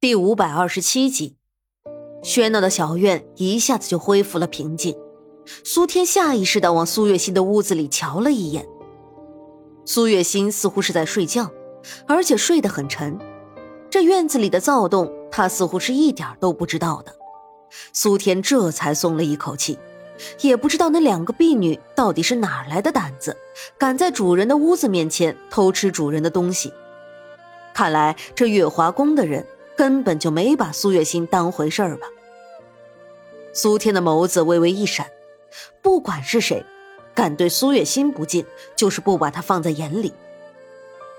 第五百二十七集，喧闹的小院一下子就恢复了平静。苏天下意识的往苏月心的屋子里瞧了一眼，苏月心似乎是在睡觉，而且睡得很沉。这院子里的躁动，他似乎是一点都不知道的。苏天这才松了一口气，也不知道那两个婢女到底是哪来的胆子，敢在主人的屋子面前偷吃主人的东西。看来这月华宫的人。根本就没把苏月心当回事儿吧？苏天的眸子微微一闪，不管是谁，敢对苏月心不敬，就是不把他放在眼里。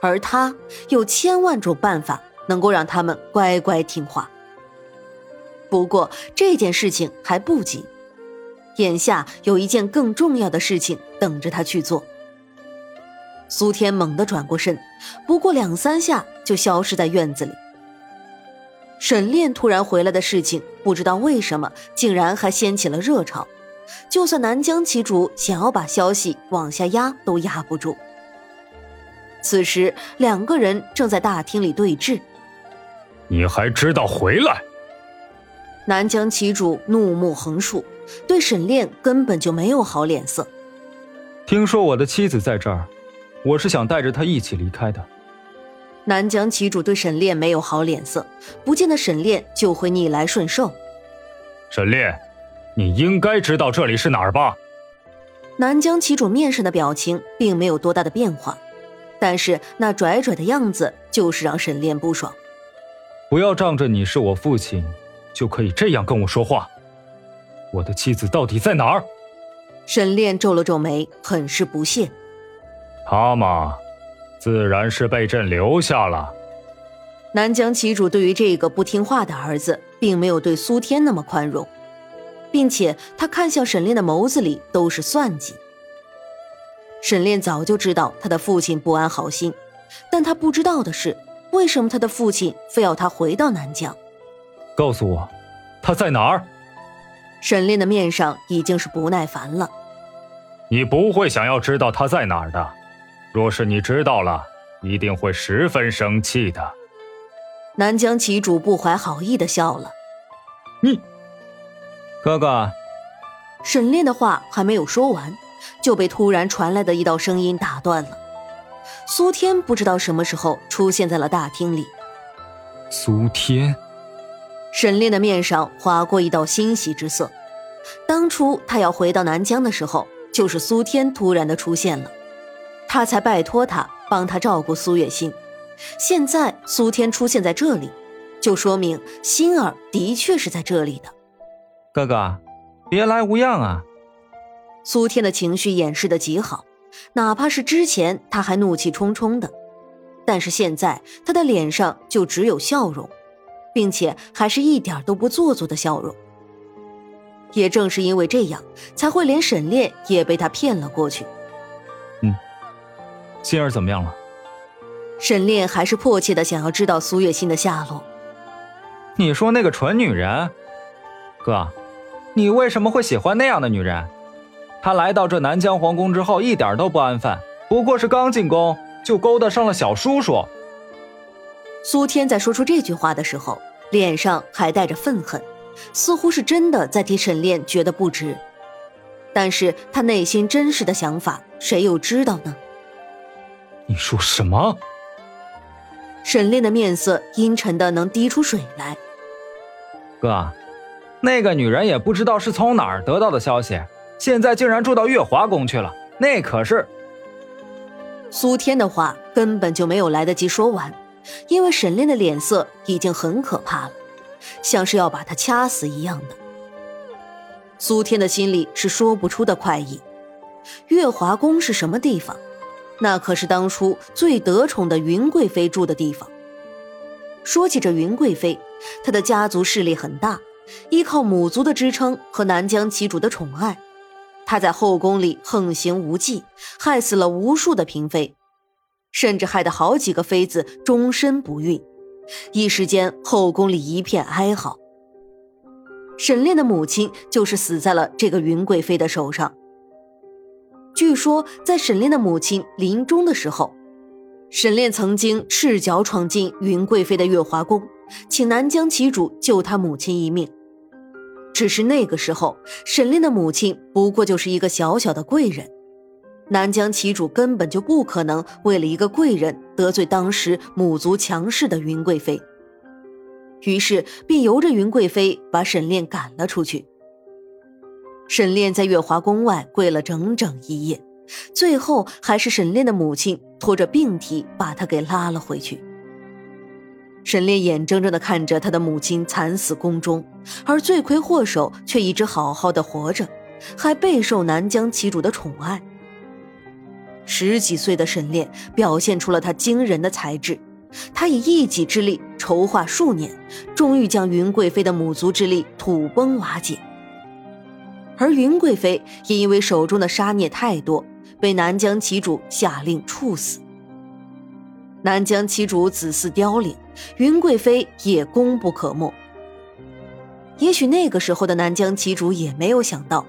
而他有千万种办法能够让他们乖乖听话。不过这件事情还不急，眼下有一件更重要的事情等着他去做。苏天猛地转过身，不过两三下就消失在院子里。沈炼突然回来的事情，不知道为什么竟然还掀起了热潮，就算南疆旗主想要把消息往下压，都压不住。此时，两个人正在大厅里对峙。你还知道回来？南疆旗主怒目横竖，对沈炼根本就没有好脸色。听说我的妻子在这儿，我是想带着她一起离开的。南疆旗主对沈炼没有好脸色，不见得沈炼就会逆来顺受。沈炼，你应该知道这里是哪儿吧？南疆旗主面上的表情并没有多大的变化，但是那拽拽的样子就是让沈炼不爽。不要仗着你是我父亲，就可以这样跟我说话。我的妻子到底在哪儿？沈炼皱了皱眉，很是不屑。他嘛。自然是被朕留下了。南疆旗主对于这个不听话的儿子，并没有对苏天那么宽容，并且他看向沈炼的眸子里都是算计。沈炼早就知道他的父亲不安好心，但他不知道的是，为什么他的父亲非要他回到南疆？告诉我，他在哪儿？沈炼的面上已经是不耐烦了。你不会想要知道他在哪儿的。若是你知道了，一定会十分生气的。南疆旗主不怀好意的笑了。你，哥哥。沈炼的话还没有说完，就被突然传来的一道声音打断了。苏天不知道什么时候出现在了大厅里。苏天。沈炼的面上划过一道欣喜之色。当初他要回到南疆的时候，就是苏天突然的出现了。他才拜托他帮他照顾苏月心，现在苏天出现在这里，就说明心儿的确是在这里的。哥哥，别来无恙啊！苏天的情绪掩饰的极好，哪怕是之前他还怒气冲冲的，但是现在他的脸上就只有笑容，并且还是一点都不做作的笑容。也正是因为这样，才会连沈炼也被他骗了过去。心儿怎么样了？沈炼还是迫切的想要知道苏月心的下落。你说那个蠢女人，哥，你为什么会喜欢那样的女人？她来到这南疆皇宫之后一点都不安分，不过是刚进宫就勾搭上了小叔叔。苏天在说出这句话的时候，脸上还带着愤恨，似乎是真的在替沈炼觉得不值。但是他内心真实的想法，谁又知道呢？你说什么？沈炼的面色阴沉的能滴出水来。哥，那个女人也不知道是从哪儿得到的消息，现在竟然住到月华宫去了。那可是……苏天的话根本就没有来得及说完，因为沈炼的脸色已经很可怕了，像是要把他掐死一样的。苏天的心里是说不出的快意。月华宫是什么地方？那可是当初最得宠的云贵妃住的地方。说起这云贵妃，她的家族势力很大，依靠母族的支撑和南疆旗主的宠爱，她在后宫里横行无忌，害死了无数的嫔妃，甚至害得好几个妃子终身不孕。一时间，后宫里一片哀嚎。沈炼的母亲就是死在了这个云贵妃的手上。据说，在沈炼的母亲临终的时候，沈炼曾经赤脚闯进云贵妃的月华宫，请南疆旗主救他母亲一命。只是那个时候，沈炼的母亲不过就是一个小小的贵人，南疆旗主根本就不可能为了一个贵人得罪当时母族强势的云贵妃。于是便由着云贵妃把沈炼赶了出去。沈炼在月华宫外跪了整整一夜，最后还是沈炼的母亲拖着病体把他给拉了回去。沈炼眼睁睁地看着他的母亲惨死宫中，而罪魁祸首却一直好好的活着，还备受南疆旗主的宠爱。十几岁的沈炼表现出了他惊人的才智，他以一己之力筹划数年，终于将云贵妃的母族之力土崩瓦解。而云贵妃也因为手中的杀孽太多，被南疆旗主下令处死。南疆旗主子嗣凋零，云贵妃也功不可没。也许那个时候的南疆旗主也没有想到，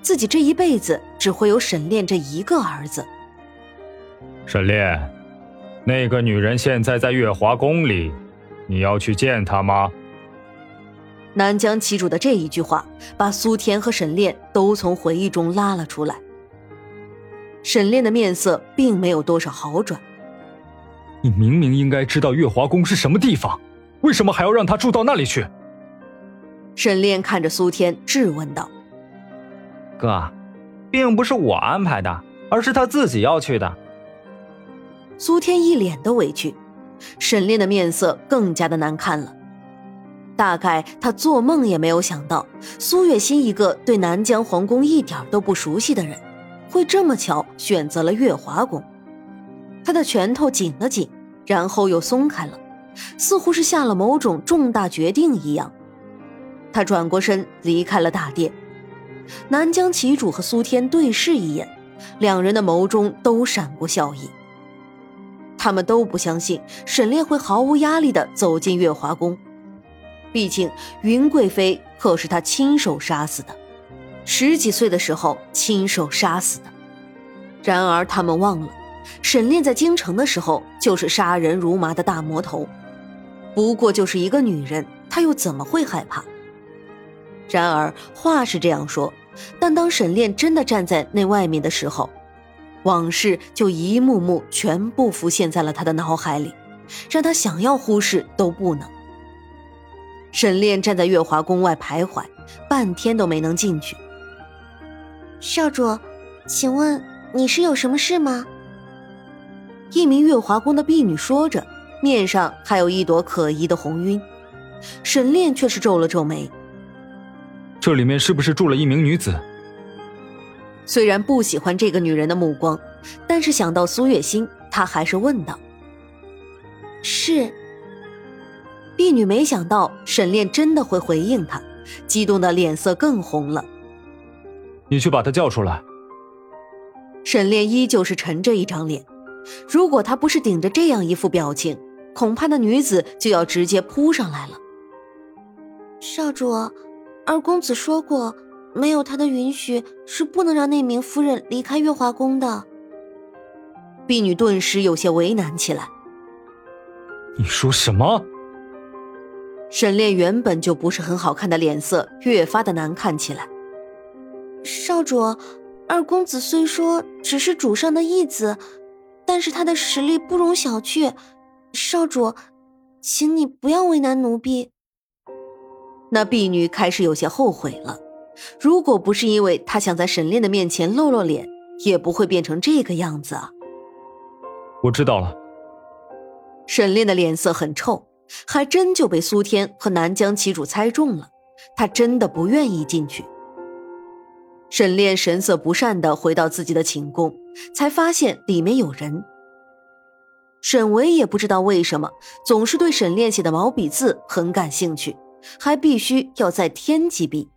自己这一辈子只会有沈炼这一个儿子。沈炼，那个女人现在在月华宫里，你要去见她吗？南疆旗主的这一句话，把苏天和沈炼都从回忆中拉了出来。沈炼的面色并没有多少好转。你明明应该知道月华宫是什么地方，为什么还要让他住到那里去？沈炼看着苏天质问道：“哥，并不是我安排的，而是他自己要去的。”苏天一脸的委屈，沈炼的面色更加的难看了。大概他做梦也没有想到，苏月心一个对南疆皇宫一点都不熟悉的人，会这么巧选择了月华宫。他的拳头紧了紧，然后又松开了，似乎是下了某种重大决定一样。他转过身离开了大殿。南疆旗主和苏天对视一眼，两人的眸中都闪过笑意。他们都不相信沈炼会毫无压力地走进月华宫，毕竟云贵妃可是他亲手杀死的，十几岁的时候亲手杀死的。然而他们忘了。沈炼在京城的时候就是杀人如麻的大魔头，不过就是一个女人，他又怎么会害怕？然而话是这样说，但当沈炼真的站在那外面的时候，往事就一幕幕全部浮现在了他的脑海里，让他想要忽视都不能。沈炼站在月华宫外徘徊，半天都没能进去。少主，请问你是有什么事吗？一名月华宫的婢女说着，面上还有一朵可疑的红晕。沈炼却是皱了皱眉：“这里面是不是住了一名女子？”虽然不喜欢这个女人的目光，但是想到苏月心，他还是问道：“是。”婢女没想到沈炼真的会回应她，激动的脸色更红了。“你去把他叫出来。”沈炼依旧是沉着一张脸。如果他不是顶着这样一副表情，恐怕那女子就要直接扑上来了。少主，二公子说过，没有他的允许是不能让那名夫人离开月华宫的。婢女顿时有些为难起来。你说什么？沈炼原本就不是很好看的脸色越发的难看起来。少主，二公子虽说只是主上的义子。但是他的实力不容小觑，少主，请你不要为难奴婢。那婢女开始有些后悔了，如果不是因为她想在沈炼的面前露露脸，也不会变成这个样子啊。我知道了。沈炼的脸色很臭，还真就被苏天和南疆旗主猜中了，他真的不愿意进去。沈炼神色不善的回到自己的寝宫，才发现里面有人。沈维也不知道为什么，总是对沈炼写的毛笔字很感兴趣，还必须要再添几笔。